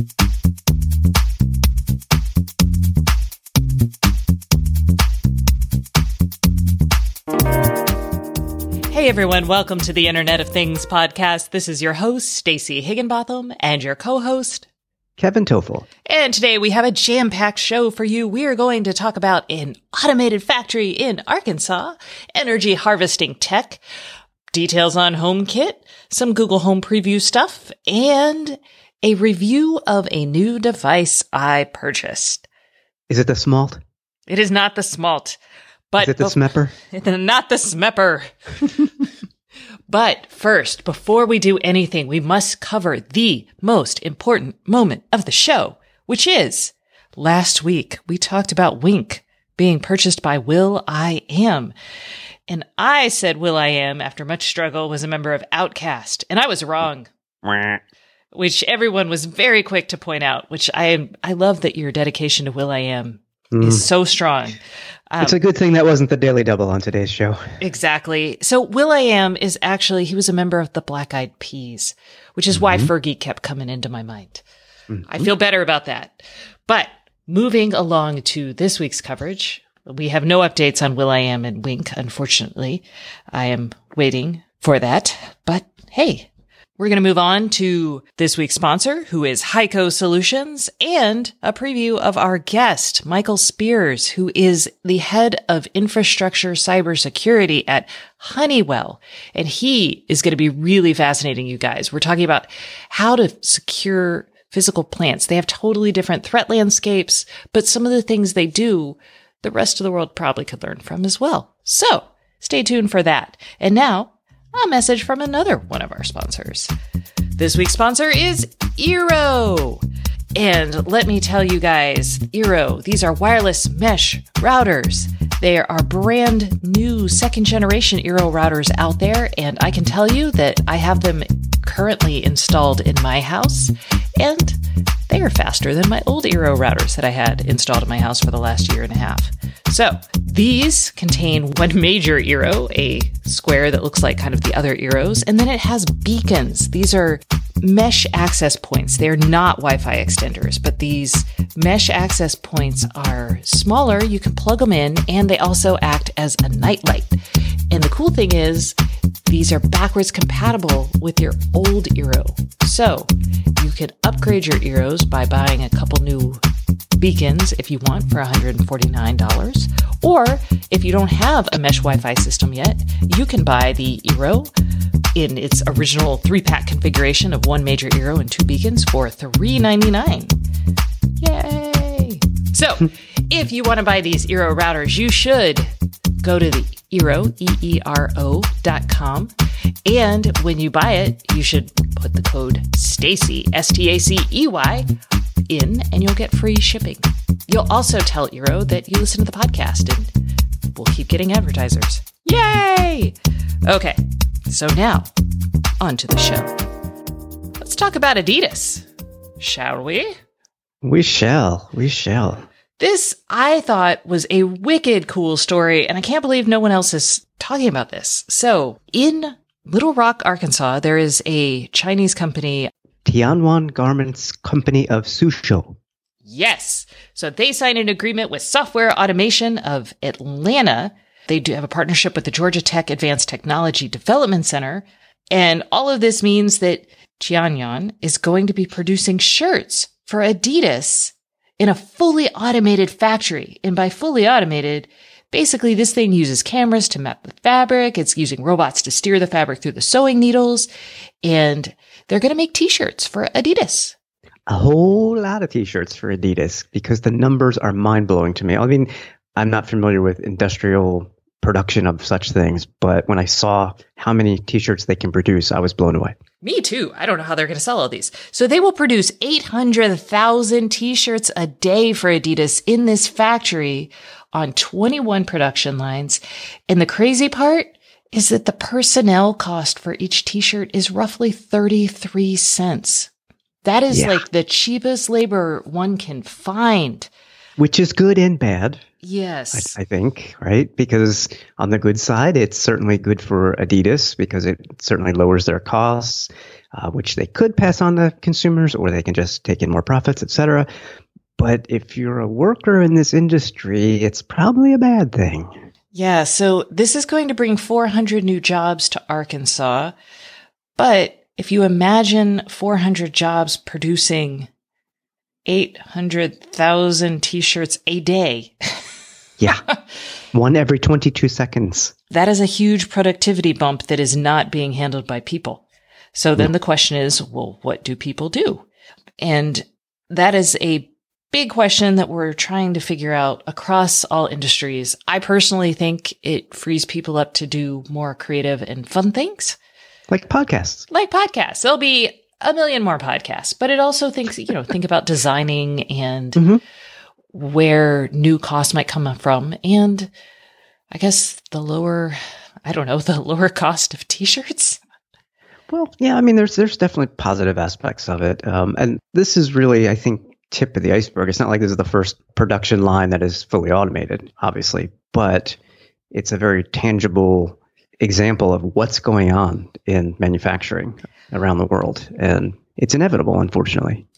Hey everyone, welcome to the Internet of Things podcast. This is your host, Stacey Higginbotham, and your co-host, Kevin Tofel. And today we have a jam-packed show for you. We are going to talk about an automated factory in Arkansas, energy harvesting tech, details on HomeKit, some Google Home preview stuff, and a review of a new device I purchased. Is it the smalt? It is not the smalt. But is it the smepper? Not the smepper. but first, before we do anything, we must cover the most important moment of the show, which is last week we talked about Wink being purchased by will.i.am. And I said will.i.am, after much struggle, was a member of OutKast, and I was wrong. Which everyone was very quick to point out, which I I love that your dedication to will.i.am mm. is so strong. Um, it's a good thing that wasn't the daily double on today's show. Exactly. So will.i.am is actually he was a member of the Black Eyed Peas, which is mm-hmm. why Fergie kept coming into my mind. Mm-hmm. I feel better about that. But moving along to this week's coverage, we have no updates on will.i.am and Wink, unfortunately. I am waiting for that. But hey, we're going to move on to this week's sponsor, who is Heiko Solutions, and a preview of our guest, Michael Spears, who is the head of infrastructure cybersecurity at Honeywell. And he is going to be really fascinating, you guys. We're talking about how to secure physical plants. They have totally different threat landscapes, but some of the things they do, the rest of the world probably could learn from as well. So stay tuned for that. And now a message from another one of our sponsors. This week's sponsor is Eero. And let me tell you guys, Eero, these are wireless mesh routers. They are brand new second generation Eero routers out there, and I can tell you that I have them currently installed in my house, and they are faster than my old Eero routers that I had installed in my house for the last year and a half. So these contain one major Eero, a square that looks like kind of the other Eeros, and then it has beacons. These are mesh access points. They're not Wi Fi extenders, but these mesh access points are smaller. You can plug them in, and they also act as a nightlight. And the cool thing is, these are backwards compatible with your old Eero. So you could upgrade your Eeros by buying a couple new beacons if you want for $149. Or if you don't have a mesh Wi Fi system yet, you can buy the Eero in its original three pack configuration of one major Eero and two beacons for $399. Yay! So, if you want to buy these Eero routers, you should go to the Eero, E-E-R-O dot com. And when you buy it, you should put the code STACEY, S-T-A-C-E-Y, in and you'll get free shipping. You'll also tell Eero that you listen to the podcast and we'll keep getting advertisers. Yay! Okay, so now on to the show. Let's talk about Adidas, shall we? We shall. We shall. This, I thought, was a wicked cool story, and I can't believe no one else is talking about this. So, in Little Rock, Arkansas, there is a Chinese company, Tianyuan Garments Company of Suzhou. Yes. So they signed an agreement with SoftWear Automation of Atlanta. They do have a partnership with the Georgia Tech Advanced Technology Development Center. And all of this means that Tianyuan is going to be producing shirts for Adidas in a fully automated factory. And by fully automated, basically this thing uses cameras to map the fabric. It's using robots to steer the fabric through the sewing needles. And they're going to make t-shirts for Adidas. A whole lot of t-shirts for Adidas because the numbers are mind blowing to me. I mean, I'm not familiar with industrial production of such things, but when I saw how many t-shirts they can produce, I was blown away. Me too. I don't know how they're going to sell all these. So they will produce 800,000 t-shirts a day for Adidas in this factory on 21 production lines. And the crazy part is that the personnel cost for each t-shirt is roughly 33 cents. That is yeah. like the cheapest labor one can find. Which is good and bad. Yes. I, I, think, right? Because on the good side, it's certainly good for Adidas because it certainly lowers their costs. uh, which they could pass on to consumers or they can just take in more profits, etc. But if you're a worker in this industry, it's probably a bad thing. Yeah, so this is going to bring 400 new jobs to Arkansas. But if you imagine 400 jobs producing 800,000 t shirts a day. yeah. One every 22 seconds. That is a huge productivity bump that is not being handled by people. So then the question is, well, what do people do? And that is a big question that we're trying to figure out across all industries. I personally think it frees people up to do more creative and fun things. Like podcasts. Like podcasts. There'll be a million more podcasts, but it also thinks, you know, think about designing and mm-hmm. Where new costs might come from. And I guess the lower, I don't know, the lower cost of t-shirts. Well, yeah, I mean, there's, there's definitely positive aspects of it. Um, and this is really, I think, tip of the iceberg. It's not like this is the first production line that is fully automated, obviously, but it's a very tangible example of what's going on in manufacturing around the world. And it's inevitable, unfortunately.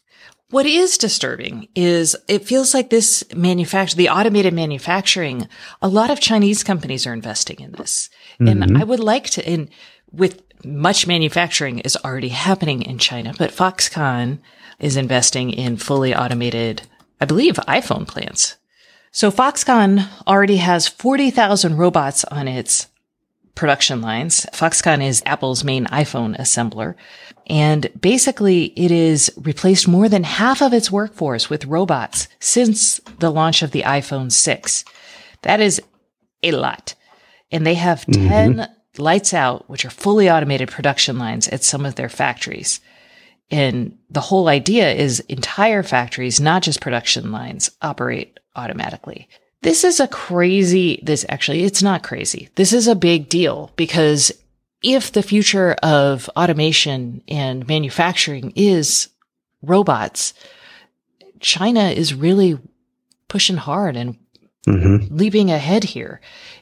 What is disturbing is it feels like this manufacture, the automated manufacturing, a lot of Chinese companies are investing in this. Mm-hmm. And I would like to, and with much manufacturing is already happening in China, but Foxconn is investing in fully automated, I believe, iPhone plants. So Foxconn already has 40,000 robots on its production lines. Foxconn is Apple's main iPhone assembler. And basically it is replaced more than half of its workforce with robots since the launch of the iPhone 6. That is a lot. And they have mm-hmm. 10 lights out, which are fully automated production lines at some of their factories. And the whole idea is entire factories, not just production lines, operate automatically. This is a crazy, this actually, it's not crazy. This is a big deal because if the future of automation and manufacturing is robots, China is really pushing hard and mm-hmm. leaping ahead here.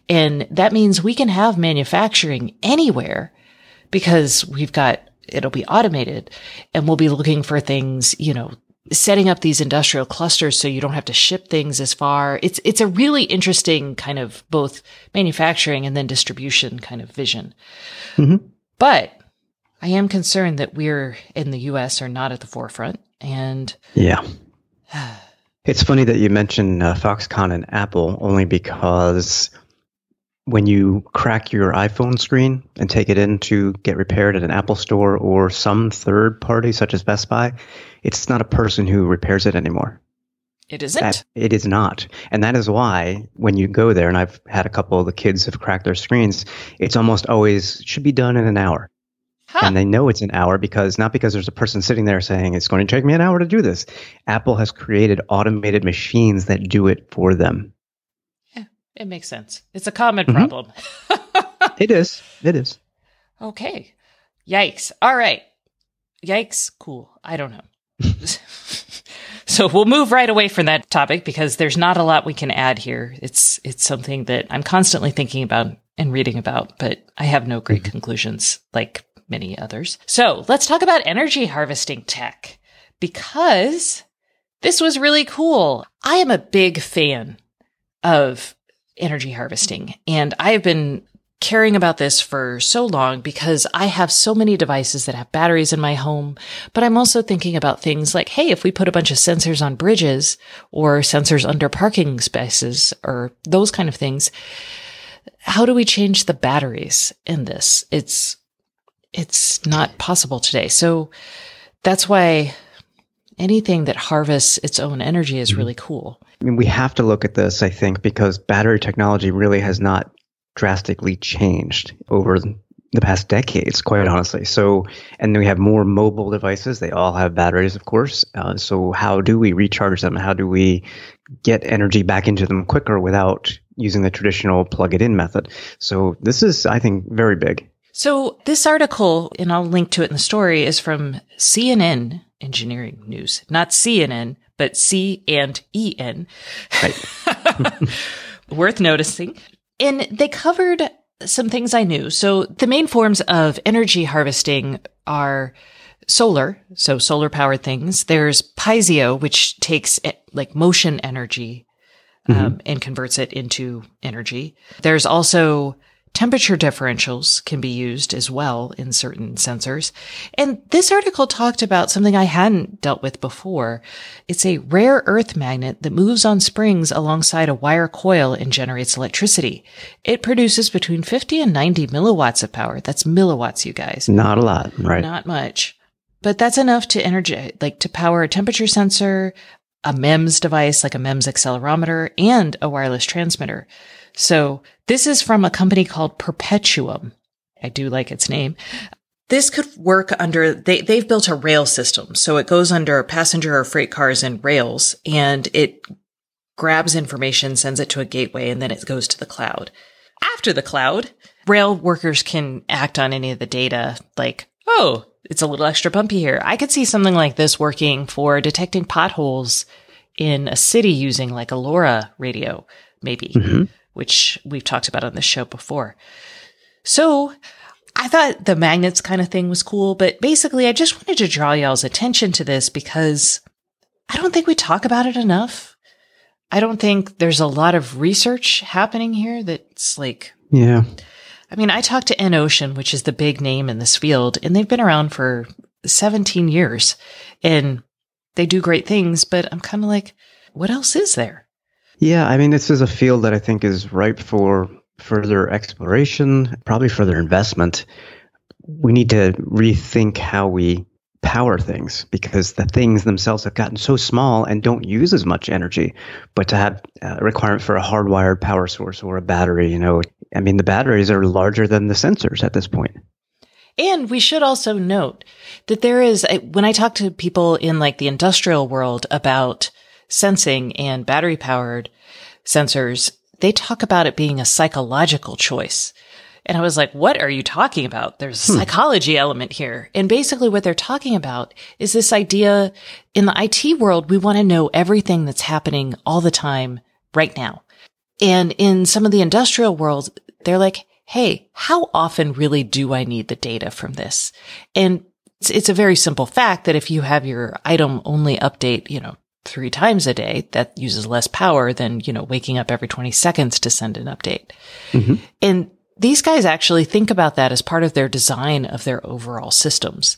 And that means we can have manufacturing anywhere because we've got, it'll be automated and we'll be looking for things, you know, setting up these industrial clusters so you don't have to ship things as far. It's, it's a really interesting kind of both manufacturing and then distribution kind of vision. Mm-hmm. But I am concerned that we're in the US are not at the forefront. And yeah, it's funny that you mentioned uh, Foxconn and Apple only because when you crack your iPhone screen and take it in to get repaired at an Apple store or some third party such as Best Buy, it's not a person who repairs it anymore. It isn't. That, it is not. And that is why when you go there, and I've had a couple of the kids have cracked their screens, it's almost always should be done in an hour. Huh. And they know it's an hour because not because there's a person sitting there saying it's going to take me an hour to do this. Apple has created automated machines that do it for them. It makes sense. It's a common mm-hmm. problem. it is. It is. Okay. Yikes. All right. Yikes. Cool. I don't know. so we'll move right away from that topic because there's not a lot we can add here. It's it's something that I'm constantly thinking about and reading about, but I have no great mm-hmm. conclusions like many others. So let's talk about energy harvesting tech because this was really cool. I am a big fan of energy harvesting and I have been caring about this for so long because I have so many devices that have batteries in my home, but I'm also thinking about things like, hey, if we put a bunch of sensors on bridges or sensors under parking spaces or those kind of things, how do we change the batteries in this? It's, it's not possible today. So that's why anything that harvests its own energy is mm-hmm. really cool. I mean, we have to look at this, I think, because battery technology really has not drastically changed over the past decades, quite honestly. So, and we have more mobile devices. They all have batteries, of course. Uh, so, how do we recharge them? How do we get energy back into them quicker without using the traditional plug it in method? So, this is, I think, very big. So, this article, and I'll link to it in the story, is from CNN Engineering News, not CNN, but C and E N. Right. Worth noticing. And they covered some things I knew. So the main forms of energy harvesting are solar, so solar powered things. There's Piezo, which takes eh, like motion energy um, mm-hmm. and converts it into energy. There's also Temperature differentials can be used as well in certain sensors. And this article talked about something I hadn't dealt with before. It's a rare earth magnet that moves on springs alongside a wire coil and generates electricity. It produces between 50 and 90 milliwatts of power. That's milliwatts, you guys. Not a lot, right? Not much. But that's enough to energy, like to power a temperature sensor, a MEMS device like a MEMS accelerometer, and a wireless transmitter. So this is from a company called Perpetuum. I do like its name. This could work under, they, they've built a rail system. So it goes under passenger or freight cars and rails and it grabs information, sends it to a gateway, and then it goes to the cloud. After the cloud, rail workers can act on any of the data like, oh, it's a little extra bumpy here. I could see something like this working for detecting potholes in a city using like a LoRa radio, maybe. Mm-hmm which we've talked about on the show before. So I thought the magnets kind of thing was cool, but basically I just wanted to draw y'all's attention to this because I don't think we talk about it enough. I don't think there's a lot of research happening here that's like, yeah. I mean, I talked to EnOcean, which is the big name in this field, and they've been around for 17 years and they do great things, but I'm kind of like, what else is there? Yeah, I mean, this is a field that I think is ripe for further exploration, probably further investment. We need to rethink how we power things because the things themselves have gotten so small and don't use as much energy. But to have a requirement for a hardwired power source or a battery, you know, I mean, the batteries are larger than the sensors at this point. And we should also note that there is, when I talk to people in like the industrial world about sensing and battery powered sensors, they talk about it being a psychological choice. And I was like, what are you talking about? There's a hmm. psychology element here. And basically what they're talking about is this idea in the IT world, we want to know everything that's happening all the time right now. And in some of the industrial world, they're like, Hey, how often really do I need the data from this? And it's, it's a very simple fact that if you have your item only update, you know, three times a day, that uses less power than, you know, waking up every 20 seconds to send an update. Mm-hmm. And these guys actually think about that as part of their design of their overall systems.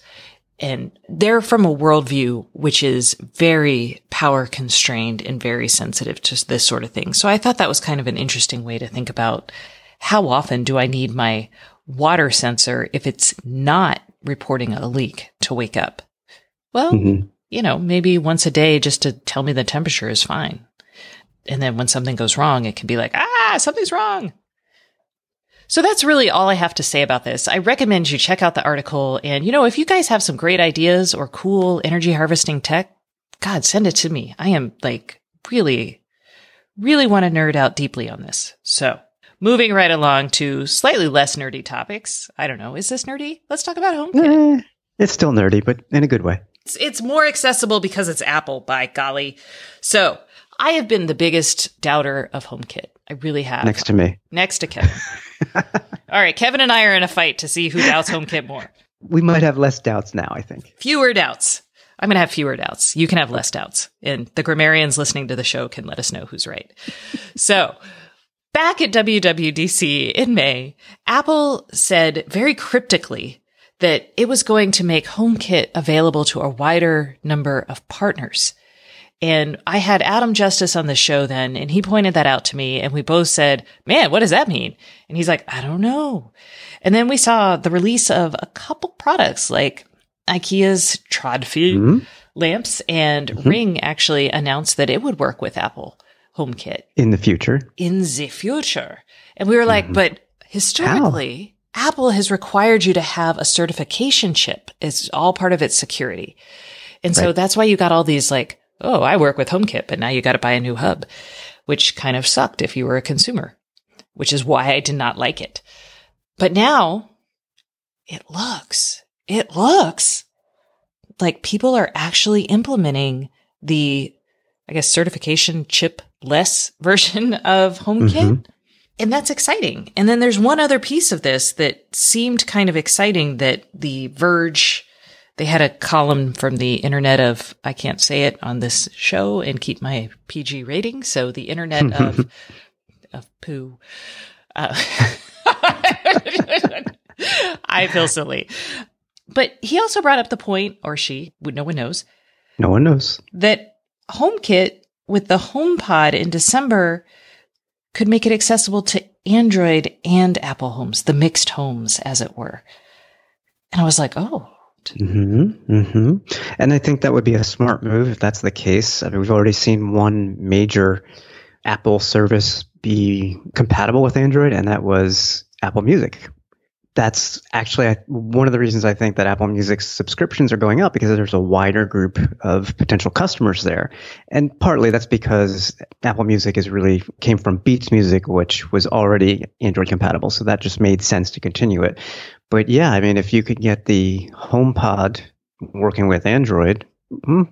And they're from a worldview which is very power constrained and very sensitive to this sort of thing. So I thought that was kind of an interesting way to think about how often do I need my water sensor if it's not reporting a leak to wake up? Well, mm-hmm you know, maybe once a day just to tell me the temperature is fine. And then when something goes wrong, it can be like, ah, something's wrong. So that's really all I have to say about this. I recommend you check out the article. And, you know, if you guys have some great ideas or cool energy harvesting tech, God, send it to me. I am like really, really want to nerd out deeply on this. So moving right along to slightly less nerdy topics. I don't know. Is this nerdy? Let's talk about HomeKit. Eh, it's still nerdy, but in a good way. It's, it's more accessible because it's Apple, by golly. So I have been the biggest doubter of HomeKit. I really have. Next to me. Next to Kevin. All right, Kevin and I are in a fight to see who doubts HomeKit more. We might have less doubts now, I think. Fewer doubts. I'm going to have fewer doubts. You can have less doubts. And the grammarians listening to the show can let us know who's right. so, back at WWDC in May, Apple said very cryptically that it was going to make HomeKit available to a wider number of partners. And I had Adam Justice on the show then, and he pointed that out to me, and we both said, man, what does that mean? And he's like, I don't know. And then we saw the release of a couple products like IKEA's Tradfri mm-hmm. lamps and mm-hmm. Ring actually announced that it would work with Apple HomeKit in the future. In the future. And we were like, mm-hmm. but historically, Apple has required you to have a certification chip. It's all part of its security. And so that's why you got all these like, oh, I work with HomeKit, but now you got to buy a new hub, which kind of sucked if you were a consumer, which is why I did not like it. But now it looks, it looks like people are actually implementing the, I guess, certification chip less version of HomeKit. Mm-hmm. And that's exciting. And then there's one other piece of this that seemed kind of exciting that The Verge they had a column from the internet of, I can't say it on this show and keep my PG rating. So the internet of, of poo. Uh, I feel silly. But he also brought up the point, or she, no one knows. No one knows. That HomeKit with the HomePod in December could make it accessible to Android and Apple homes, the mixed homes, as it were. And I was like, oh. Mm-hmm, mm-hmm. And I think that would be a smart move if that's the case. I mean, we've already seen one major Apple service be compatible with Android, and that was Apple Music that's actually one of the reasons I think that Apple Music's subscriptions are going up because there's a wider group of potential customers there. And partly that's because Apple Music is really came from Beats Music, which was already Android compatible. So that just made sense to continue it. But yeah, I mean, if you could get the HomePod working with Android, hmm,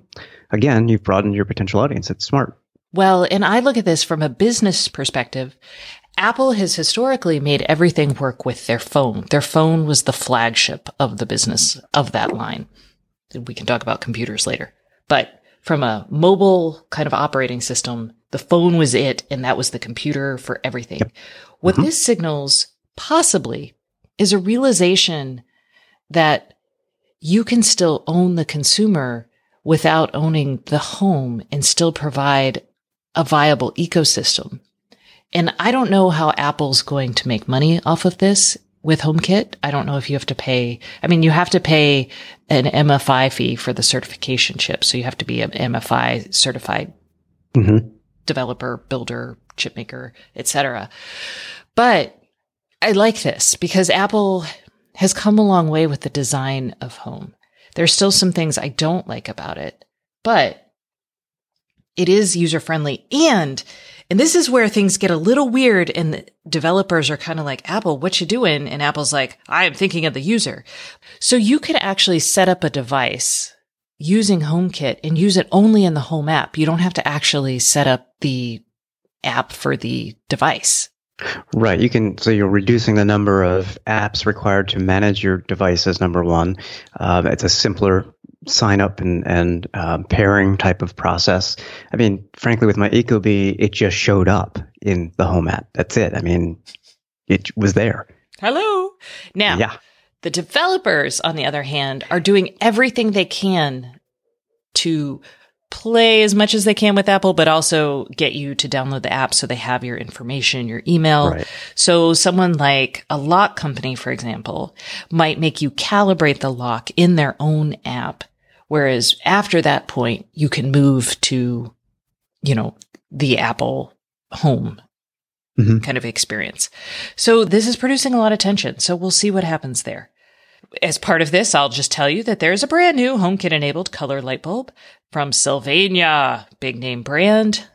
again, you've broadened your potential audience. It's smart. Well, and I look at this from a business perspective. Apple has historically made everything work with their phone. Their phone was the flagship of the business of that line. We can talk about computers later. But from a mobile kind of operating system, the phone was it, and that was the computer for everything. Yep. What mm-hmm. this signals possibly is a realization that you can still own the consumer without owning the home and still provide a viable ecosystem and I don't know how Apple's going to make money off of this with HomeKit. I don't know if you have to pay. I mean, you have to pay an MFI fee for the certification chip. So you have to be an MFI certified mm-hmm. developer, builder, chip maker, etc. But I like this because Apple has come a long way with the design of home. There's still some things I don't like about it, but it is user friendly and and this is where things get a little weird and developers are kind of like, Apple, what you doing? And Apple's like, I'm thinking of the user. So you could actually set up a device using HomeKit and use it only in the home app. You don't have to actually set up the app for the device. Right. You can, so you're reducing the number of apps required to manage your devices, number one. Um, it's a simpler sign up and, and um, pairing type of process. I mean, frankly, with my Ecobee, it just showed up in the home app. That's it. I mean, it was there. Hello. Now, yeah. the developers, on the other hand, are doing everything they can to play as much as they can with Apple, but also get you to download the app so they have your information, your email. Right. So someone like a lock company, for example, might make you calibrate the lock in their own app. Whereas after that point, you can move to, you know, the Apple home mm-hmm. kind of experience. So this is producing a lot of tension. So we'll see what happens there. As part of this, I'll just tell you that there's a brand new HomeKit enabled color light bulb from Sylvania, big name brand,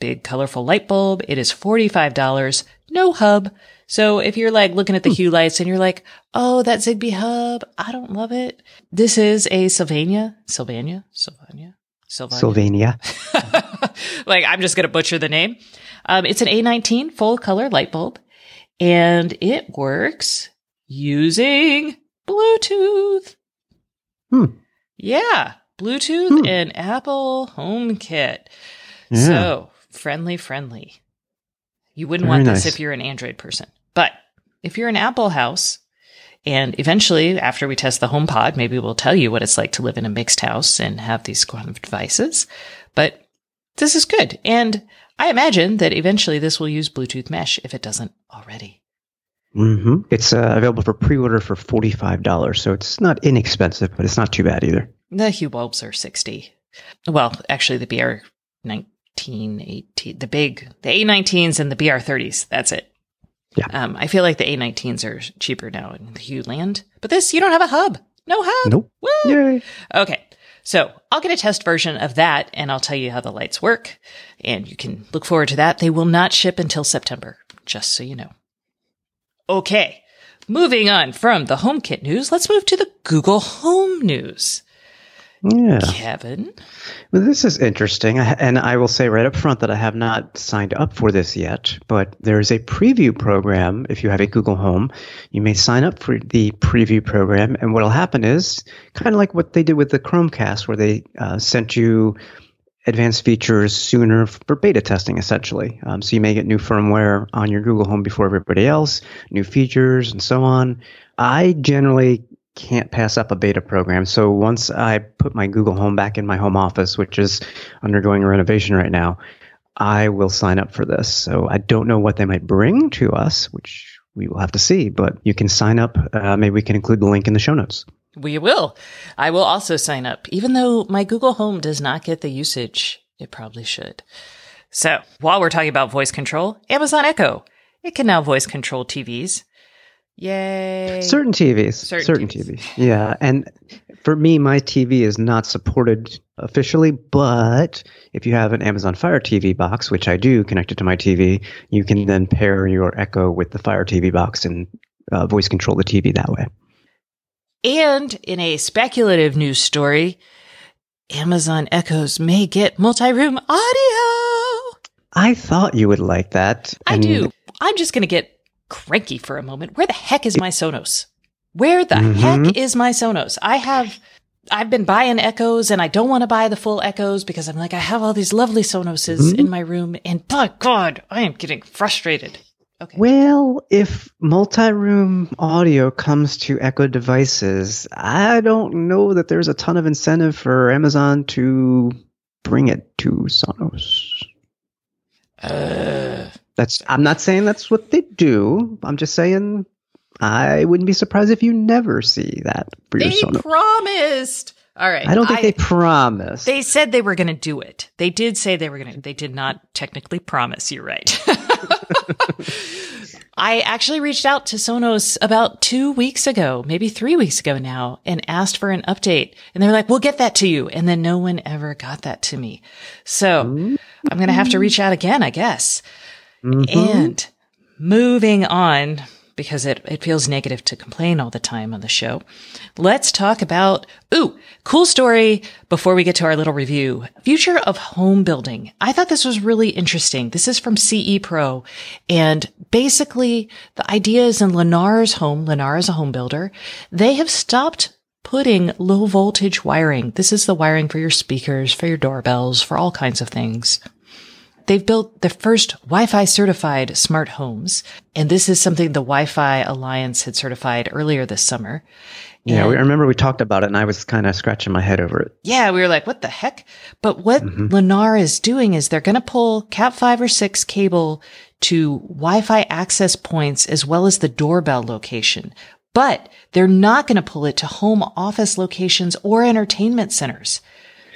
big colorful light bulb. It is $45, no hub. So if you're like looking at the hmm. hue lights and you're like, oh, that Zigbee hub, I don't love it. This is a Sylvania, Sylvania, Sylvania, Sylvania. Sylvania. like I'm just going to butcher the name. Um, it's an A19 full color light bulb and it works using Bluetooth. Hmm. Yeah. Bluetooth hmm. and Apple HomeKit. Yeah. So friendly, friendly. You wouldn't Very want this nice. if you're an Android person. But if you're an Apple house, and eventually, after we test the HomePod, maybe we'll tell you what it's like to live in a mixed house and have these kind of devices. But this is good. And I imagine that eventually this will use Bluetooth mesh if it doesn't already. Mm-hmm. It's uh, available for pre-order for forty-five dollars, so it's not inexpensive, but it's not too bad either. The Hue bulbs are sixty. Well, actually, the BR nineteen eighteen, the big, the A nineteens and the BR thirties. That's it. Yeah. Um, I feel like the A nineteens are cheaper now in the Hue land, but this you don't have a hub. No hub. Nope. Woo! Yay. Okay. So I'll get a test version of that and I'll tell you how the lights work. And you can look forward to that. They will not ship until September, just so you know. Okay. Moving on from the HomeKit news, let's move to the Google Home news. Yeah. Kevin. Well, this is interesting. And I will say right up front that I have not signed up for this yet, but there is a preview program. If you have a Google Home, you may sign up for the preview program. And what will happen is kind of like what they did with the Chromecast, where they uh, sent you advanced features sooner for beta testing, essentially. Um, so you may get new firmware on your Google Home before everybody else, new features, and so on. I generally can't pass up a beta program. So once I put my Google Home back in my home office, which is undergoing a renovation right now, I will sign up for this. So I don't know what they might bring to us, which we will have to see, but you can sign up. Uh, maybe we can include the link in the show notes. We will. I will also sign up, even though my Google Home does not get the usage it probably should. So while we're talking about voice control, Amazon Echo, it can now voice control TVs. Yay. Certain TVs. Certain Certain, TVs. TVs. Yeah. And for me, my TV is not supported officially, but if you have an Amazon Fire TV box, which I do connected to my TV, you can then pair your Echo with the Fire TV box and uh, voice control the TV that way. And in a speculative news story, Amazon Echoes may get multi-room audio. I thought you would like that. I and do. I'm just going to get cranky for a moment. Where the heck is my Sonos? Where the Mhm. heck is my Sonos? I have, I've been buying Echoes and I don't want to buy the full Echoes because I'm like, I have all these lovely Sonoses Mhm. in my room and by God, I am getting frustrated. Okay. Well, if multi-room audio comes to Echo devices, I don't know that there's a ton of incentive for Amazon to bring it to Sonos. Uh, That's I'm not saying that's what they do. I'm just saying I wouldn't be surprised if you never see that for your they Sonos. promised. All right. I don't think I- they promised. They said they were going to do it. They did say they were going to. They did not technically promise. You're right. I actually reached out to Sonos about two weeks ago, maybe three weeks ago now, and asked for an update. And they were like, we'll get that to you. And then no one ever got that to me. So I'm going to have to reach out again, I guess. Mhm. And moving on, because it, it feels negative to complain all the time on the show. Let's talk about, ooh, cool story before we get to our little review. Future of home building. I thought this was really interesting. This is from CE Pro. And basically the idea is in Lennar's home, Lennar is a home builder. They have stopped putting low voltage wiring. This is the wiring for your speakers, for your doorbells, for all kinds of things. They've built the first Wi-Fi certified smart homes. And this is something the Wi-Fi Alliance had certified earlier this summer. yeah, we And- remember we talked about it, and I was kind of scratching my head over it. yeah, we were like, what the heck? But what mm-hmm. Lennar is doing is they're going to pull Cat 5 or 6 cable to Wi-Fi access points as well as the doorbell location. But they're not going to pull it to home office locations or entertainment centers.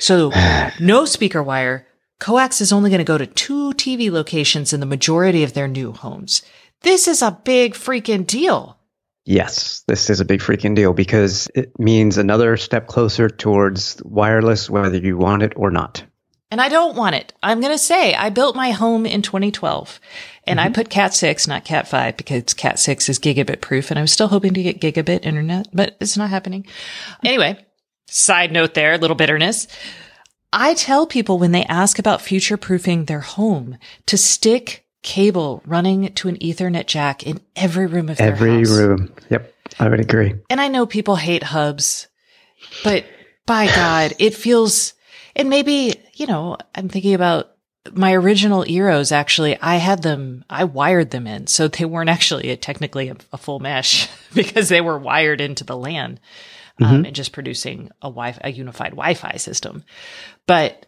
So no speaker wire. Coax is only going to go to two TV locations in the majority of their new homes. This is a big freaking deal. Yes, this is a big freaking deal because it means another step closer towards wireless, whether you want it or not. And I don't want it. I'm going to say I built my home in 2012 and I mm-hmm. put Cat 6, not Cat 5 because Cat 6 is gigabit proof and I was still hoping to get gigabit internet, but it's not happening. Anyway, side note there, a little bitterness. I tell people when they ask about future proofing their home to stick cable running to an ethernet jack in every room of their Every house. room. Yep, I would agree. And I know people hate hubs, but by God, it feels, and maybe, you know, I'm thinking about my original Eeros. Actually, I had them, I wired them in. So they weren't actually a, technically a, a full mesh because they were wired into the LAN um, and just producing a wi a unified Wi-Fi system. But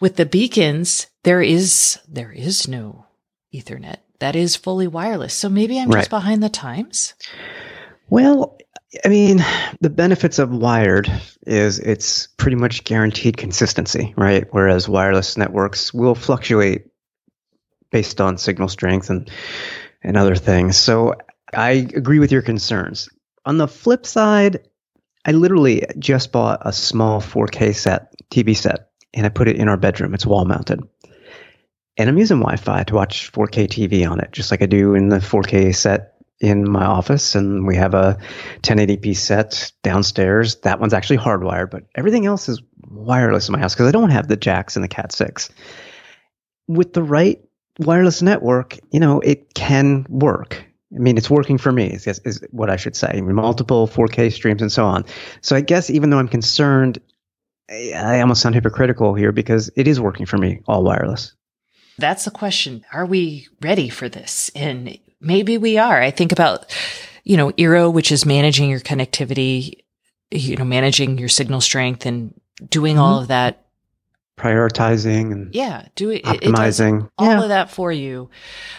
with the beacons, there is, there is no ethernet that is fully wireless. So maybe I'm Right. just behind the times. Well, I mean, the benefits of wired is it's pretty much guaranteed consistency, right? Whereas wireless networks will fluctuate based on signal strength and and other things. So I agree with your concerns. On the flip side, I literally just bought a small 4K set, TV set, and I put it in our bedroom. It's wall mounted. And I'm using Wi Fi to watch 4K TV on it, just like I do in the 4K set in my office, and we have a 1080p set downstairs. That one's actually hardwired, but everything else is wireless in my house because I don't have the jacks and the Cat 6. With the right wireless network, you know, it can work. I mean, it's working for me, is, is what I should say. Multiple 4K streams and so on. So I guess even though I'm concerned, I almost sound hypocritical here because it is working for me, all wireless. That's the question. Are we ready for this? And maybe we are. I think about, you know, Eero, which is managing your connectivity, you know, managing your signal strength and doing mm-hmm. all of that prioritizing and yeah, do it, optimizing it all yeah. of that for you.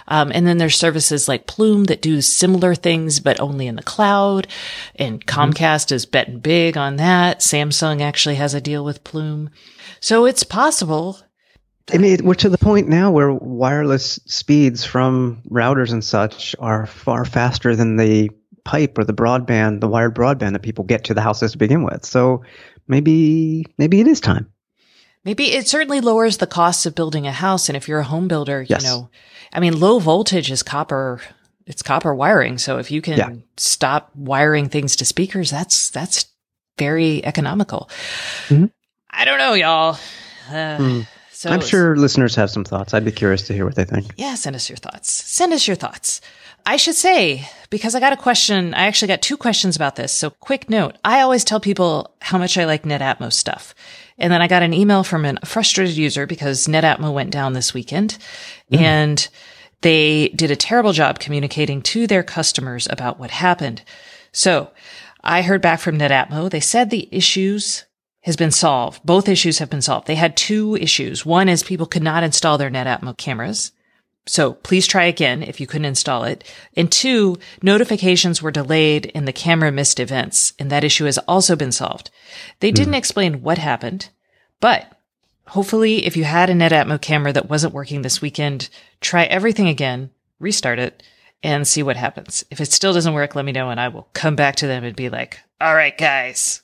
Um, and then there's services like Plume that do similar things, but only in the cloud. And mm-hmm. Comcast mm-hmm. is betting big on that. Samsung actually has a deal with Plume. So it's possible. I mean, we're to the point now where wireless speeds from routers and such are far faster than the pipe or the broadband, the wired broadband that people get to the houses to begin with. So maybe, maybe it is time. Maybe it certainly lowers the cost of building a house. And if you're a home builder, yes. you know, I mean, low voltage is copper. It's copper wiring. So if you can yeah. stop wiring things to speakers, that's, that's very economical. Mm-hmm. I don't know, y'all. Uh, mm. So I'm sure listeners have some thoughts. I'd be curious to hear what they think. Yeah, send us your thoughts. Send us your thoughts. I should say, because I got a question, I actually got two questions about this. So quick note. I always tell people how much I like NetAtmo stuff. And then I got an email from a frustrated user because NetAtmo went down this weekend mm. and they did a terrible job communicating to their customers about what happened. So I heard back from NetAtmo. They said the issues has been solved. Both issues have been solved. They had two issues. One is people could not install their NetAtmo cameras. So please try again if you couldn't install it. And two, notifications were delayed and the camera missed events, and that issue has also been solved. They mm. didn't explain what happened, but hopefully if you had a NetAtmo camera that wasn't working this weekend, try everything again, restart it, and see what happens. If it still doesn't work, let me know and I will come back to them and be like, all right, guys,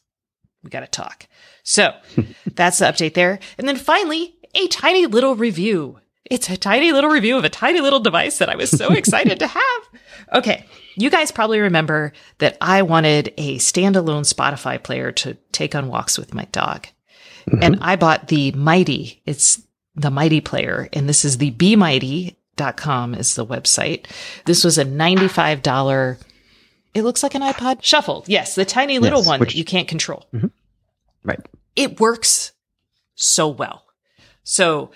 we got to talk. So that's the update there. And then finally, a tiny little review. It's a tiny little review of a tiny little device that I was so excited to have. Okay. You guys probably remember that I wanted a standalone Spotify player to take on walks with my dog. Mm-hmm. And I bought the Mighty. It's the Mighty player. And this is the BeMighty.com is the website. This was a $95. It looks like an iPod shuffle. Yes. The tiny little yes, one which, that you can't control. Mm-hmm. Right. It works so well. So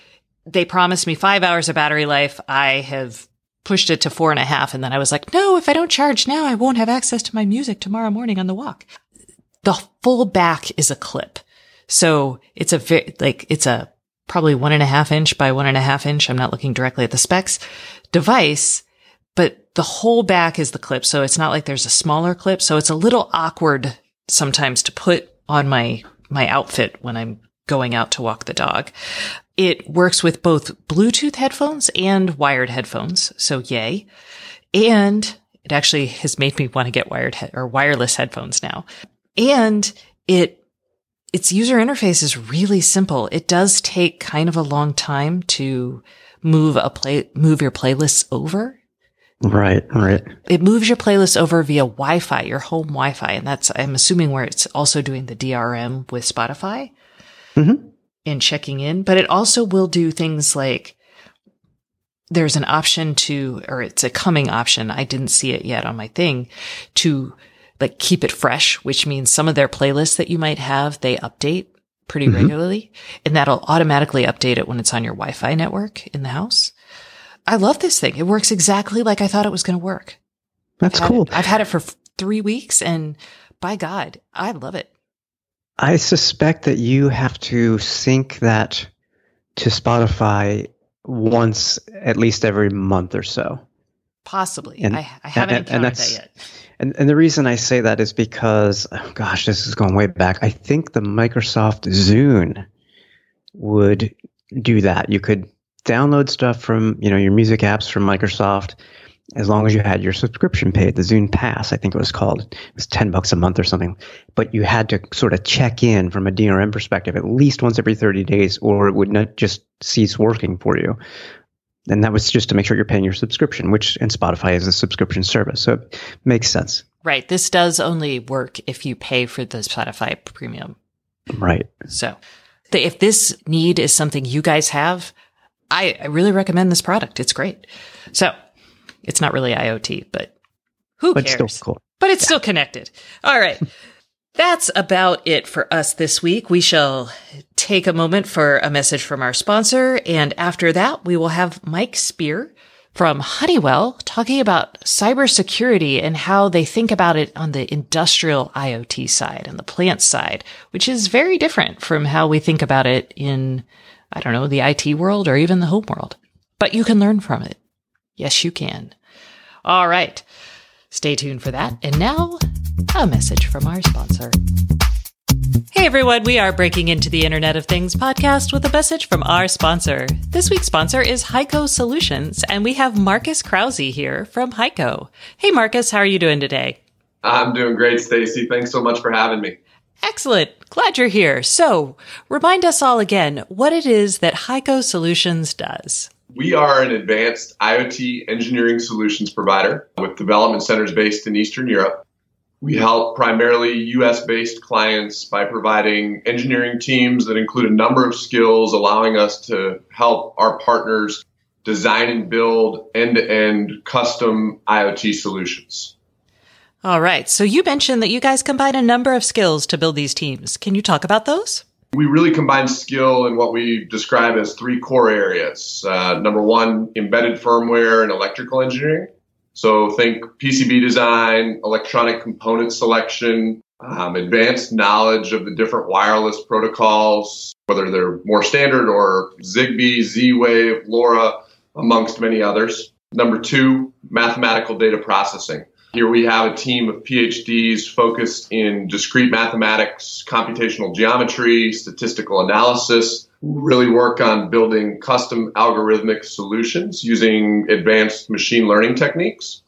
they promised me five hours of battery life. I have pushed it to four and a half. And then I was like, no, if I don't charge now, I won't have access to my music tomorrow morning on the walk. The full back is a clip. So it's a very, like, it's a probably one and a half inch by one and a half inch. I'm not looking directly at the specs device, but the whole back is the clip. So it's not like there's a smaller clip. So it's a little awkward sometimes to put on my, my outfit when I'm going out to walk the dog. It works with both Bluetooth headphones and wired headphones. So yay. And it actually has made me want to get wired he- or wireless headphones now. And it its user interface is really simple. It does take kind of a long time to move a play move your playlists over. Right, right. It moves your playlist over via Wi-Fi, your home Wi-Fi, and that's I'm assuming where it's also doing the DRM with Spotify mm-hmm. and checking in, but it also will do things like there's an option to, or it's a coming option. I didn't see it yet on my thing to like keep it fresh, which means some of their playlists that you might have, they update pretty mm-hmm. regularly and that'll automatically update it when it's on your Wi-Fi network in the house. I love this thing. It works exactly like I thought it was going to work. That's I've cool. It, I've had it for three weeks and by God, I love it. I suspect that you have to sync that to Spotify once at least every month or so. Possibly. And, I, I haven't and, encountered and that yet. And, and the reason I say that is because, oh gosh, this is going way back. I think the Microsoft Zune would do that. You could download stuff from, you know, your music apps from Microsoft as long as you had your subscription paid, the Zune Pass, I think it was called. It was 10 bucks a month or something. But you had to sort of check in from a DRM perspective at least once every 30 days or it would not just cease working for you. And that was just to make sure you're paying your subscription, which and Spotify is a subscription service. So it makes sense. Right. This does only work if you pay for the Spotify premium. Right. So if this need is something you guys have, I, I really recommend this product. It's great. So it's not really IoT, but who but cares? Still cool. But it's yeah. still connected. All right. That's about it for us this week. We shall take a moment for a message from our sponsor. And after that, we will have Mike Spear from Honeywell talking about cybersecurity and how they think about it on the industrial IoT side and the plant side, which is very different from how we think about it in, I don't know, the IT world or even the home world. But you can learn from it. Yes, you can. All right. Stay tuned for that. And now a message from our sponsor. Hey everyone, we are breaking into the Internet of Things podcast with a message from our sponsor. This week's sponsor is HiQo Solutions, and we have Marcus Krause here from HiQo. Hey Marcus, how are you doing today? I'm doing great, Stacey. Thanks so much for having me. Excellent. Glad you're here. So, remind us all again what it is that HiQo Solutions does. We are an advanced IoT engineering solutions provider with development centers based in Eastern Europe. We help primarily US based clients by providing engineering teams that include a number of skills, allowing us to help our partners design and build end to end custom IoT solutions. All right. So you mentioned that you guys combine a number of skills to build these teams. Can you talk about those? We really combine skill in what we describe as three core areas. Uh, number one, embedded firmware and electrical engineering. So think PCB design, electronic component selection, um, advanced knowledge of the different wireless protocols, whether they're more standard or Zigbee, Z-Wave, LoRa, amongst many others. Number two, mathematical data processing. Here we have a team of PhDs focused in discrete mathematics, computational geometry, statistical analysis, really work on building custom algorithmic solutions using advanced machine learning techniques.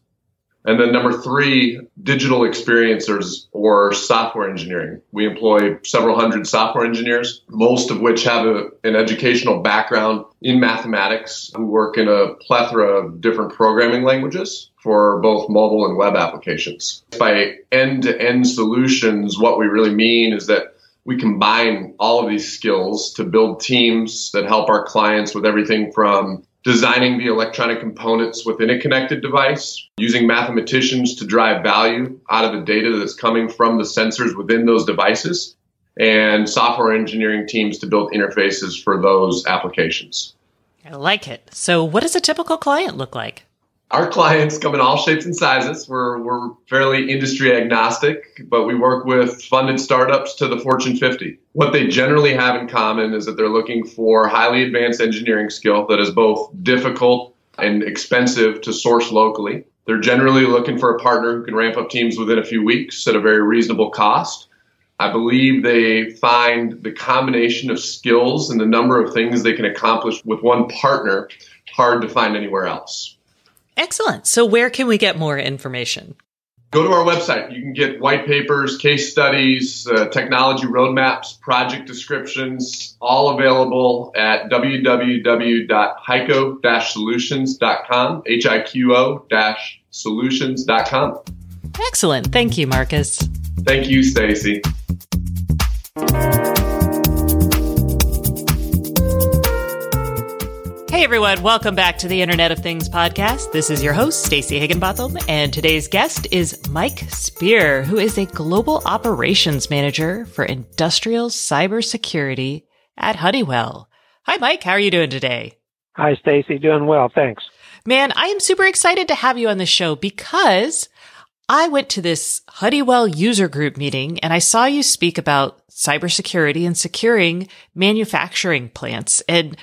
And then number three, digital experiencers or software engineering. We employ several hundred software engineers, most of which have a, an educational background in mathematics who work in a plethora of different programming languages for both mobile and web applications. By end to end solutions, what we really mean is that we combine all of these skills to build teams that help our clients with everything from designing the electronic components within a connected device, using mathematicians to drive value out of the data that's coming from the sensors within those devices, and software engineering teams to build interfaces for those applications. I like it. So, what does a typical client look like? Our clients come in all shapes and sizes. We're, we're fairly industry agnostic, but we work with funded startups to the Fortune 50. What they generally have in common is that they're looking for highly advanced engineering skill that is both difficult and expensive to source locally. They're generally looking for a partner who can ramp up teams within a few weeks at a very reasonable cost. I believe they find the combination of skills and the number of things they can accomplish with one partner hard to find anywhere else. Excellent. So, where can we get more information? Go to our website. You can get white papers, case studies, uh, technology roadmaps, project descriptions, all available at www.hiqo-solutions.com, H-I-Q-O-solutions.com. Excellent. Thank you, Marcus. Thank you, Stacey. Hey everyone, welcome back to the Internet of Things podcast. This is your host, Stacey Higginbotham, and today's guest is Mike Spear, who is a global operations manager for industrial cybersecurity at Honeywell. Hi Mike, how are you doing today? Hi Stacey, doing well, thanks. Man, I am super excited to have you on the show because I went to this Honeywell user group meeting and I saw you speak about cybersecurity and securing manufacturing plants. And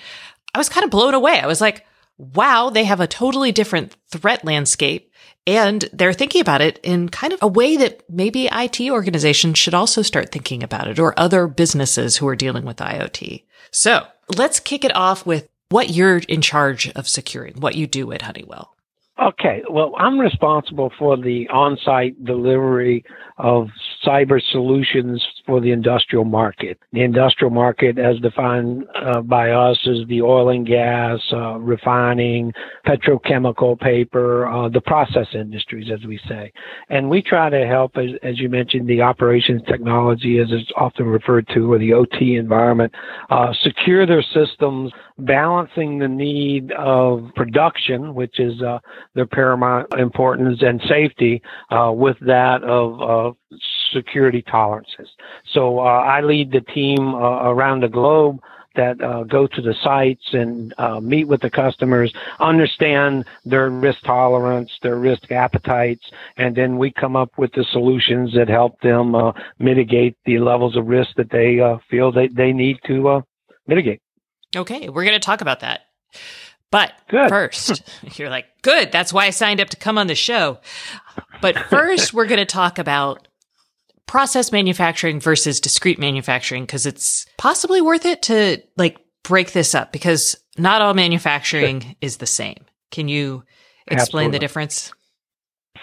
I was kind of blown away. I was like, wow, they have a totally different threat landscape. And they're thinking about it in kind of a way that maybe IT organizations should also start thinking about it or other businesses who are dealing with IoT. So let's kick it off with what you're in charge of securing, what you do at Honeywell. Okay, well, I'm responsible for the on site delivery of cyber solutions for the industrial market. The industrial market, as defined uh, by us, is the oil and gas, uh, refining, petrochemical, paper, uh, the process industries, as we say. And we try to help, as, as, you mentioned, the operations technology, as it's often referred to, or the OT environment, uh, secure their systems, balancing the need of production, which is uh, their paramount importance, and safety, uh, with that of, of security tolerances. So uh, I lead the team uh, around the globe that uh, go to the sites and uh, meet with the customers, understand their risk tolerance, their risk appetites, and then we come up with the solutions that help them uh, mitigate the levels of risk that they uh, feel they, they need to mitigate. Okay, we're going to talk about that. But good. first, you're like, good. That's why I signed up to come on the show. But first, we're going to talk about process manufacturing versus discrete manufacturing because it's possibly worth it to like break this up because not all manufacturing sure. is the same. Can you explain Absolutely. the difference?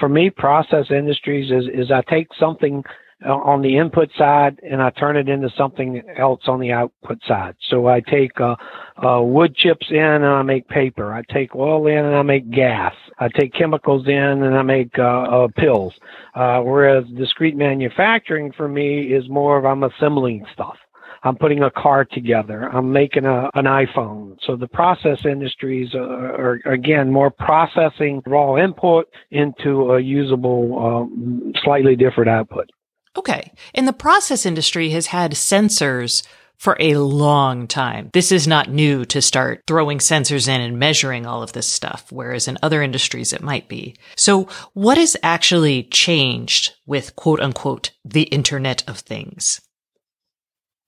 For me, process industries is, is I take something on the input side and I turn it into something else on the output side. So I take uh, uh, wood chips in and I make paper. I take oil in and I make gas. I take chemicals in and I make uh, uh pills. Uh, whereas discrete manufacturing for me is more of I'm assembling stuff. I'm putting a car together. I'm making a, an iPhone. So the process industries are, are again more processing raw input into a usable, um, slightly different output. Okay. And the process industry has had sensors for a long time. This is not new to start throwing sensors in and measuring all of this stuff, whereas in other industries it might be. So what has actually changed with quote unquote the Internet of Things?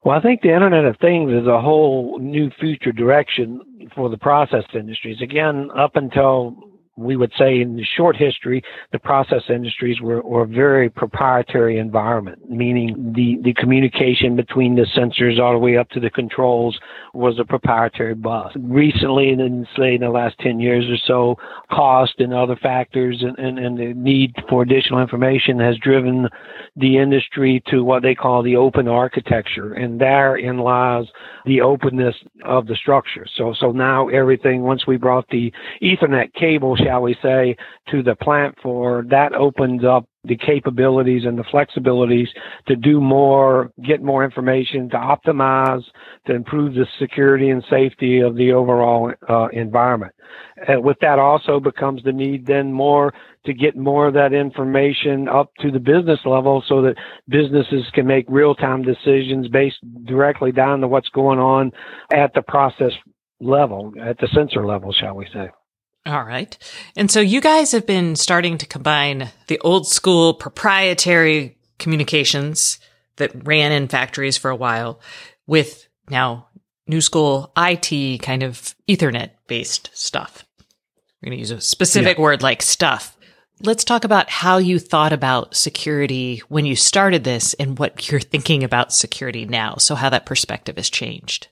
Well, I think the Internet of Things is a whole new future direction for the process industries. Again, up until we would say in the short history, the process industries were, were a very proprietary environment, meaning the, the communication between the sensors all the way up to the controls was a proprietary bus. Recently, in say in the last 10 years or so, cost and other factors and, and, and the need for additional information has driven the industry to what they call the open architecture. And therein lies the openness of the structure. So, so now everything, once we brought the ethernet cable shall we say, to the plant floor, that opens up the capabilities and the flexibilities to do more, get more information, to optimize, to improve the security and safety of the overall uh, environment. And with that also becomes the need then more to get more of that information up to the business level so that businesses can make real-time decisions based directly down to what's going on at the process level, at the sensor level, shall we say. All right. And so you guys have been starting to combine the old school proprietary communications that ran in factories for a while with now new school IT kind of ethernet based stuff. We're going to use a specific yeah. word like stuff. Let's talk about how you thought about security when you started this and what you're thinking about security now. So how that perspective has changed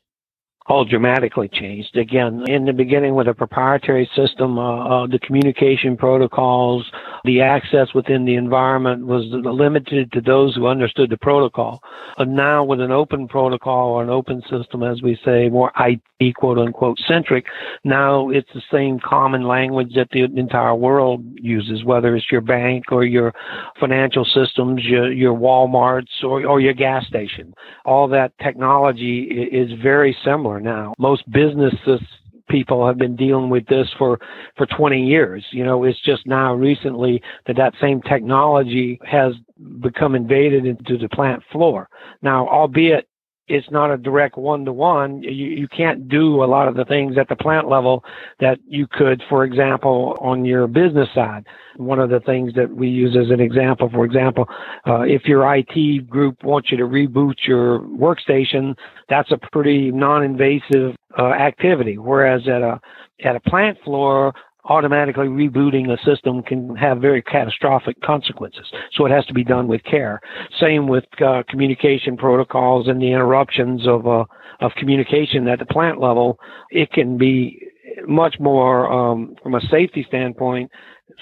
all dramatically changed. Again, in the beginning with a proprietary system, uh, uh, the communication protocols, the access within the environment was limited to those who understood the protocol. But now with an open protocol or an open system, as we say, more IT quote unquote centric, now it's the same common language that the entire world uses, whether it's your bank or your financial systems, your, your Walmarts or, or your gas station. All that technology is very similar now. Most businesses people have been dealing with this for for 20 years you know it's just now recently that that same technology has become invaded into the plant floor now albeit it's not a direct one to one. You can't do a lot of the things at the plant level that you could, for example, on your business side. One of the things that we use as an example, for example, uh, if your IT group wants you to reboot your workstation, that's a pretty non-invasive uh, activity. Whereas at a at a plant floor, automatically rebooting a system can have very catastrophic consequences. So it has to be done with care. Same with uh, communication protocols and the interruptions of uh, of communication at the plant level. It can be much more um, from a safety standpoint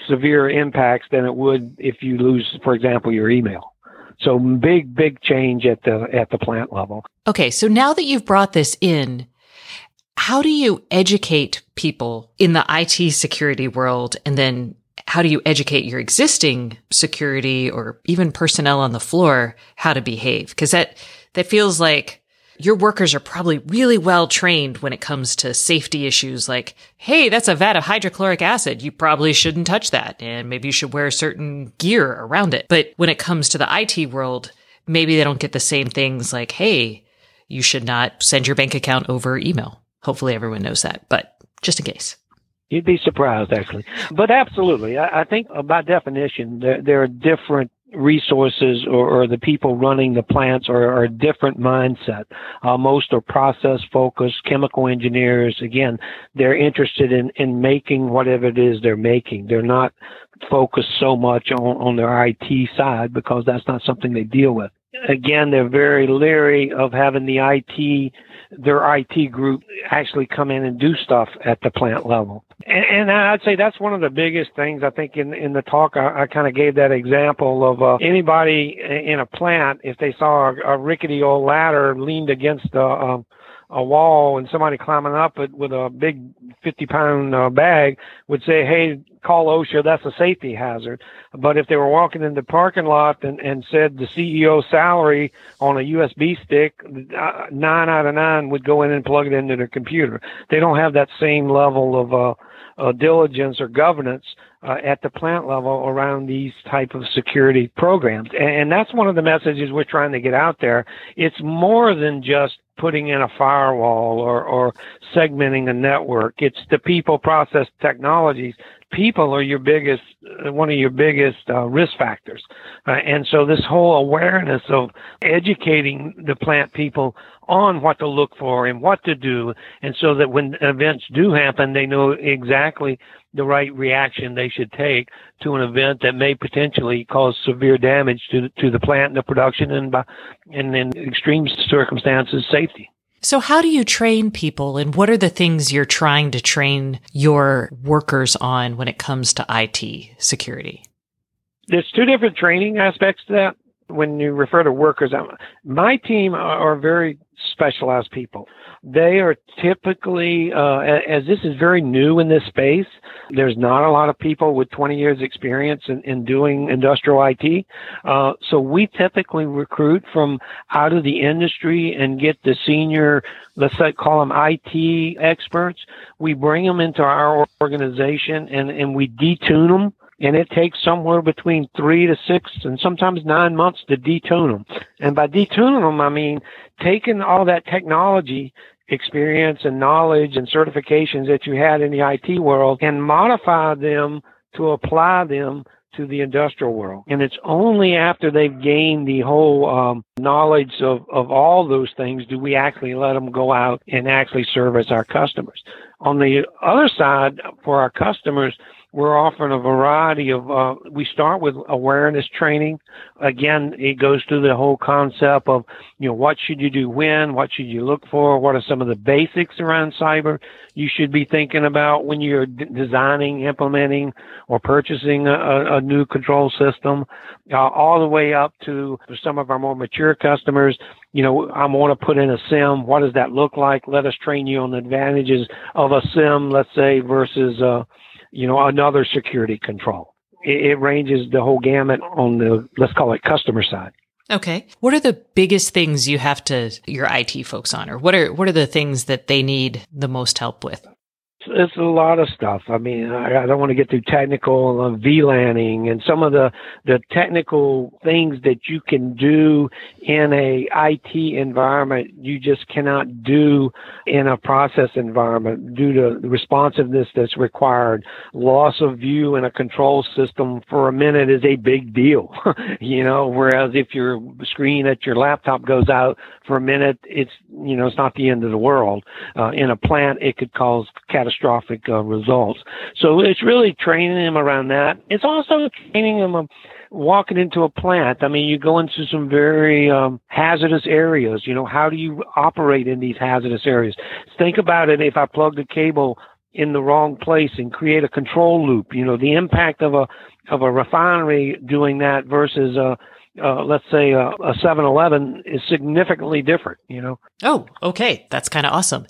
severe impacts than it would if you lose, for example, your email. So big, big change at the at the plant level. Okay, so now that you've brought this in, how do you educate people in the IT security world and then how do you educate your existing security or even personnel on the floor how to behave? Cause that, that feels like your workers are probably really well trained when it comes to safety issues like, Hey, that's a vat of hydrochloric acid. You probably shouldn't touch that. And maybe you should wear certain gear around it. But when it comes to the IT world, maybe they don't get the same things like, Hey, you should not send your bank account over email. Hopefully everyone knows that, but just in case. You'd be surprised, actually. But absolutely, I, I think uh, by definition, there, there are different resources or, or, the people running the plants are, are a different mindset. Uh, most are process focused, chemical engineers. Again, they're interested in, in making whatever it is they're making. They're not focused so much on, on their IT side because that's not something they deal with. Again, they're very leery of having the IT their IT group actually come in and do stuff at the plant level. And, and I'd say that's one of the biggest things. I think in in the talk, I, I kind of gave that example of uh, anybody in a plant if they saw a, a rickety old ladder leaned against a, um, a wall and somebody climbing up it with a big 50 pound uh, bag would say, Hey, call OSHA. That's a safety hazard. But if they were walking in the parking lot and, and said the CEO salary on a USB stick, uh, nine out of nine would go in and plug it into their computer. They don't have that same level of, uh, uh, diligence or governance uh, at the plant level around these type of security programs. And, and that's one of the messages we're trying to get out there. It's more than just putting in a firewall or, or segmenting a network. It's the people, process, technologies. People are your biggest, uh, one of your biggest uh, risk factors. Uh, and so this whole awareness of educating the plant people on what to look for and what to do. And so that when events do happen, they know exactly the right reaction they should take to an event that may potentially cause severe damage to to the plant and the production and by, and in extreme circumstances safety. So how do you train people and what are the things you're trying to train your workers on when it comes to IT security? There's two different training aspects to that. When you refer to workers, my team are very specialized people. They are typically, uh, as this is very new in this space, there's not a lot of people with 20 years experience in, in doing industrial IT. Uh, so we typically recruit from out of the industry and get the senior, let's say, call them IT experts. We bring them into our organization and, and we detune them and it takes somewhere between three to six and sometimes nine months to detune them. And by detuning them, I mean taking all that technology experience and knowledge and certifications that you had in the IT world and modify them to apply them to the industrial world. And it's only after they've gained the whole um, knowledge of, of all those things do we actually let them go out and actually service our customers. On the other side, for our customers, we're offering a variety of, uh, we start with awareness training. Again, it goes through the whole concept of, you know, what should you do when, what should you look for, what are some of the basics around cyber you should be thinking about when you're d- designing, implementing, or purchasing a, a new control system, uh, all the way up to some of our more mature customers. You know, I want to put in a SIEM. What does that look like? Let us train you on the advantages of a SIEM, let's say, versus, uh, you know, another security control. It, it ranges the whole gamut on the, let's call it customer side. Okay. What are the biggest things you have to your IT folks on or what are what are the things that they need the most help with? It's a lot of stuff. I mean, I, I don't want to get too technical on VLANing and some of the the technical things that you can do in a IT environment you just cannot do in a process environment due to the responsiveness that's required. Loss of view in a control system for a minute is a big deal, you know. Whereas if your screen at your laptop goes out for a minute, it's you know it's not the end of the world. Uh, in a plant, it could cause catastrophic catastrophic uh, results. So it's really training them around that. It's also training them. Um, walking into a plant, I mean, you go into some very um, hazardous areas. You know, how do you operate in these hazardous areas? Think about it. If I plug the cable in the wrong place and create a control loop. You know, the impact of a of a refinery doing that versus a uh, let's say a, a 7-Eleven is significantly different, you know. Oh, okay. That's kind of awesome.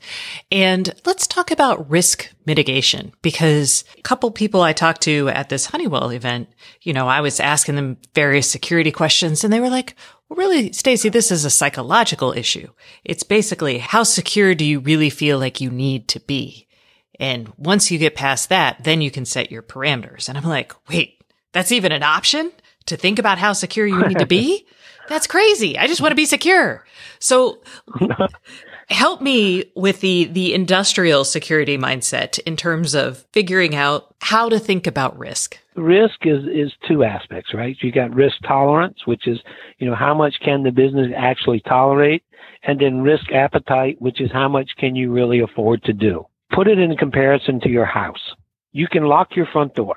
And let's talk about risk mitigation because a couple people I talked to at this Honeywell event, you know, I was asking them various security questions and they were like, well, really, Stacey, this is a psychological issue. It's basically how secure do you really feel like you need to be? And once you get past that, then you can set your parameters. And I'm like, wait, that's even an option? To think about how secure you need to be? That's crazy. I just want to be secure. So help me with the, the industrial security mindset in terms of figuring out how to think about risk. Risk is, is two aspects, right? You got risk tolerance, which is, you know, how much can the business actually tolerate? And then risk appetite, which is how much can you really afford to do? Put it in comparison to your house. You can lock your front door.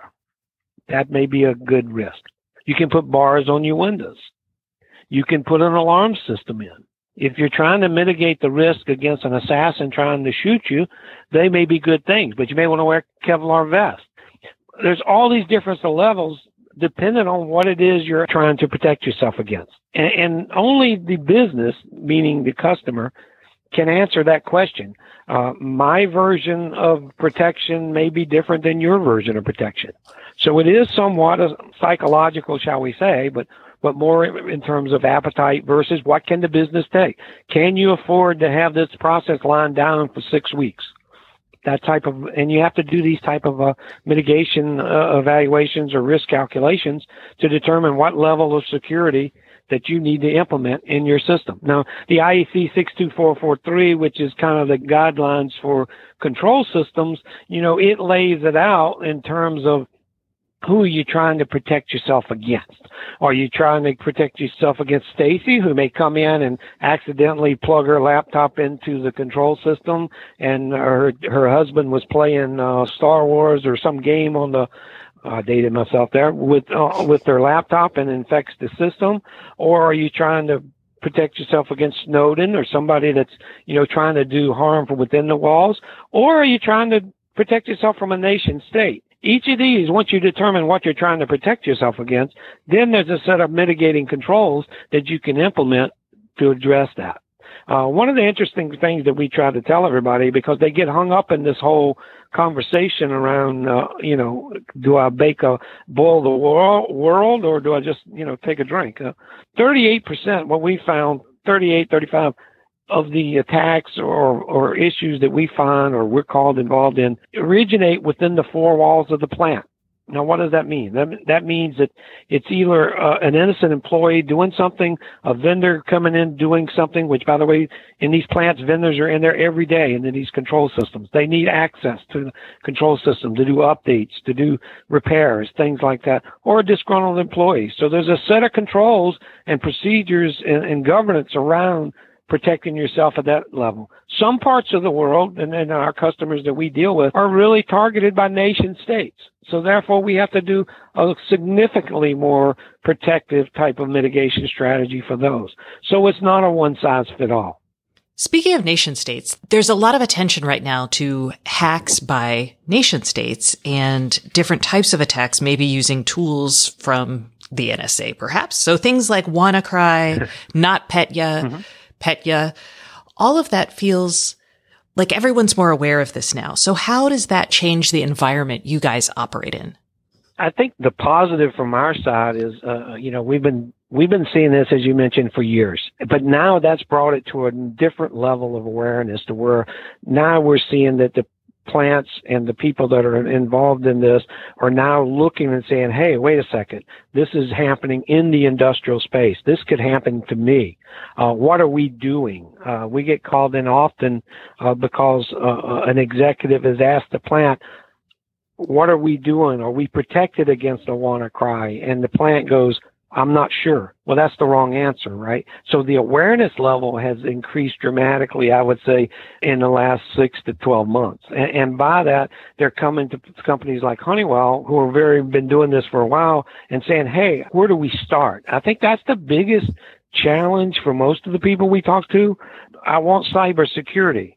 That may be a good risk. You can put bars on your windows. You can put an alarm system in. If you're trying to mitigate the risk against an assassin trying to shoot you, they may be good things, but you may want to wear Kevlar vest. There's all these different levels depending on what it is you're trying to protect yourself against. And, and only the business, meaning the customer, can answer that question. Uh, my version of protection may be different than your version of protection. So it is somewhat psychological, shall we say, but but more in terms of appetite versus what can the business take? Can you afford to have this process line down for six weeks? That type of, and you have to do these type of uh, mitigation uh, evaluations or risk calculations to determine what level of security that you need to implement in your system. Now, the IEC 62443, which is kind of the guidelines for control systems, you know, it lays it out in terms of who are you trying to protect yourself against? Are you trying to protect yourself against Stacey, who may come in and accidentally plug her laptop into the control system, and her her husband was playing uh, Star Wars or some game on the uh, dated myself there with uh, with their laptop and infects the system, or are you trying to protect yourself against Snowden or somebody that's you know trying to do harm from within the walls, or are you trying to protect yourself from a nation state? Each of these, once you determine what you're trying to protect yourself against, then there's a set of mitigating controls that you can implement to address that. Uh, one of the interesting things that we try to tell everybody, because they get hung up in this whole conversation around, uh, you know, do I bake a boil the wor- world or do I just, you know, take a drink? Uh, 38%, what we found, 38, 35 of the attacks or, or issues that we find or we're called involved in originate within the four walls of the plant. Now, what does that mean? That, that means that it's either uh, an innocent employee doing something, a vendor coming in doing something, which, by the way, in these plants, vendors are in there every day into these control systems. They need access to the control system to do updates, to do repairs, things like that, or a disgruntled employee. So there's a set of controls and procedures and, and governance around protecting yourself at that level. Some parts of the world and, and our customers that we deal with are really targeted by nation states. So therefore we have to do a significantly more protective type of mitigation strategy for those. So it's not a one size fit all. Speaking of nation states, there's a lot of attention right now to hacks by nation states and different types of attacks, maybe using tools from the NSA, perhaps. So things like WannaCry, NotPetya, mm-hmm. Petya, all of that feels like everyone's more aware of this now. So how does that change the environment you guys operate in? I think the positive from our side is, uh, you know, we've been we've been seeing this as you mentioned for years, but now that's brought it to a different level of awareness to where now we're seeing that the plants and the people that are involved in this are now looking and saying, hey, wait a second, this is happening in the industrial space. This could happen to me. Uh, what are we doing? Uh, we get called in often uh, because uh, uh, an executive has asked the plant, what are we doing? Are we protected against a WannaCry? And the plant goes, I'm not sure. Well, that's the wrong answer, right? So the awareness level has increased dramatically, I would say, in the last six to 12 months. And, and by that, they're coming to companies like Honeywell who have very been doing this for a while and saying, Hey, where do we start? I think that's the biggest challenge for most of the people we talk to. I want cybersecurity.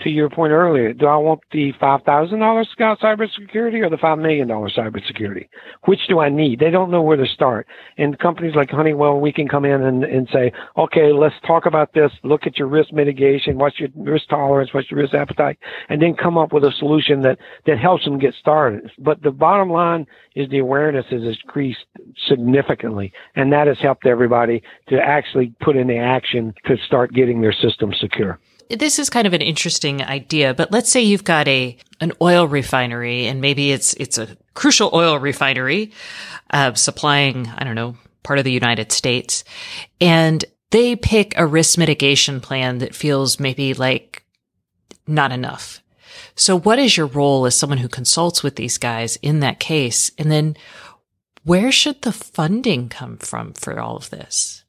To your point earlier, do I want the five thousand dollars Scout cybersecurity or the five million dollar cybersecurity? Which do I need? They don't know where to start. And companies like Honeywell, we can come in and, and say, okay, let's talk about this. Look at your risk mitigation. What's your risk tolerance? What's your risk appetite? And then come up with a solution that that helps them get started. But the bottom line is the awareness has increased significantly, and that has helped everybody to actually put into action to start getting their system secure this is kind of an interesting idea, but let's say you've got a an oil refinery and maybe it's it's a crucial oil refinery uh, supplying I don't know part of the United States, and they pick a risk mitigation plan that feels maybe like not enough. So, what is your role as someone who consults with these guys in that case, and then where should the funding come from for all of this?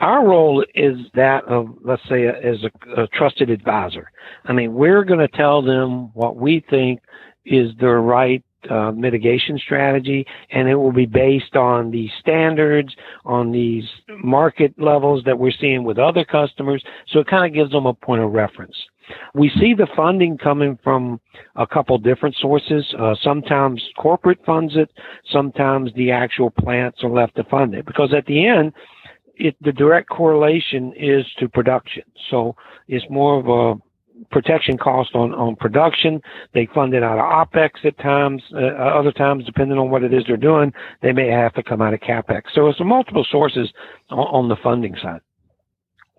Our role is that of, let's say, as a, a trusted advisor. I mean, we're going to tell them what we think is the right uh, mitigation strategy, and it will be based on the standards, on these market levels that we're seeing with other customers. So it kind of gives them a point of reference. We see the funding coming from a couple different sources. Uh, sometimes corporate funds it, sometimes the actual plants are left to fund it. Because at the end, it, the direct correlation is to production. So it's more of a protection cost on, on production. They fund it out of OPEX at times. Uh, other times, depending on what it is they're doing, they may have to come out of CAPEX. So it's multiple sources on, on the funding side.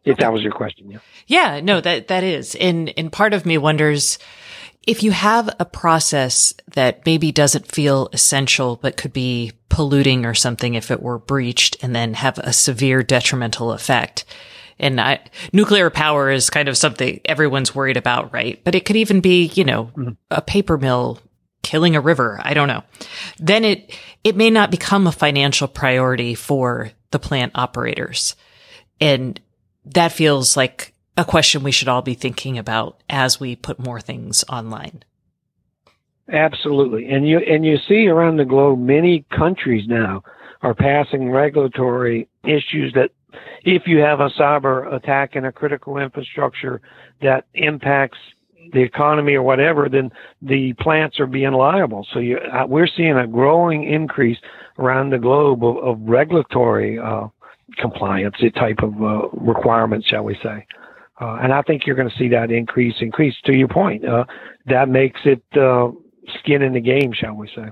If that was your question, yeah. Yeah, no, that, that is. And, and part of me wonders, if you have a process that maybe doesn't feel essential, but could be polluting or something if it were breached and then have a severe detrimental effect. And I, nuclear power is kind of something everyone's worried about, right? But it could even be, you know, mm-hmm. a paper mill killing a river. I don't know. Then it, it may not become a financial priority for the plant operators. And that feels like a question we should all be thinking about as we put more things online. Absolutely. And you and you see around the globe many countries now are passing regulatory issues that if you have a cyber attack in a critical infrastructure that impacts the economy or whatever, then the plants are being liable. So you, uh, we're seeing a growing increase around the globe of, of regulatory uh, compliance type of uh, requirements, shall we say. Uh, and I think you're going to see that increase, increase to your point. Uh, that makes it uh, skin in the game, shall we say.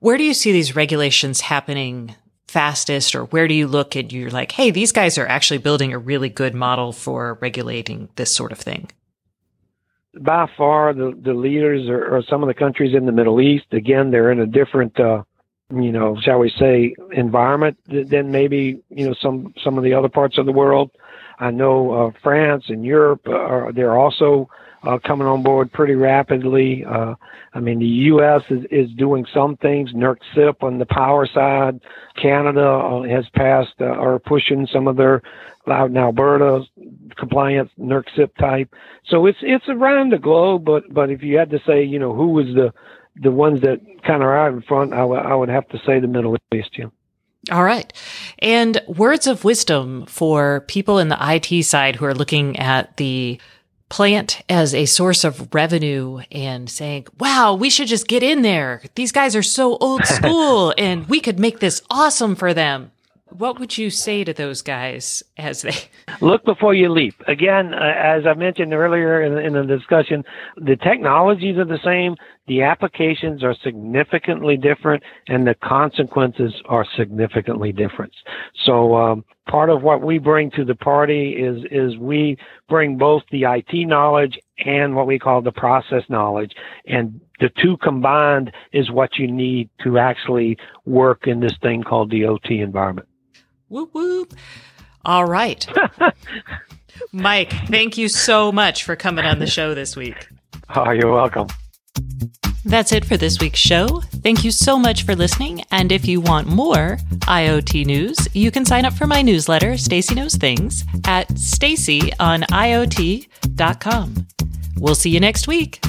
Where do you see these regulations happening fastest, or where do you look and you're like, hey, these guys are actually building a really good model for regulating this sort of thing? By far, the, the leaders are, are some of the countries in the Middle East. Again, they're in a different, uh, you know, shall we say, environment than maybe you know some some of the other parts of the world. I know uh, France and Europe are they're also uh, coming on board pretty rapidly. Uh, I mean, the U.S. is, is doing some things. NERC CIP on the power side. Canada uh, has passed uh, or pushing some of their loud in Alberta compliance NERC CIP type. So it's it's around the globe. But but if you had to say, you know, who was the the ones that kind of are out in front, I, w- I would have to say the Middle East. Yeah. All right. And words of wisdom for people in the IT side who are looking at the plant as a source of revenue and saying, wow, we should just get in there. These guys are so old school and we could make this awesome for them. What would you say to those guys as they look before you leap? Again, uh, as I mentioned earlier in, in, the discussion, the technologies are the same, the applications are significantly different, and the consequences are significantly different. So, um, part of what we bring to the party is is we bring both the IT knowledge and what we call the process knowledge, and the two combined is what you need to actually work in this thing called the OT environment. Whoop whoop. All right. Mike, thank you so much for coming on the show this week. Oh, you're welcome. That's it for this week's show. Thank you so much for listening. And if you want more IoT news, you can sign up for my newsletter, Stacey Knows Things, at staceyoniot.com. We'll see you next week.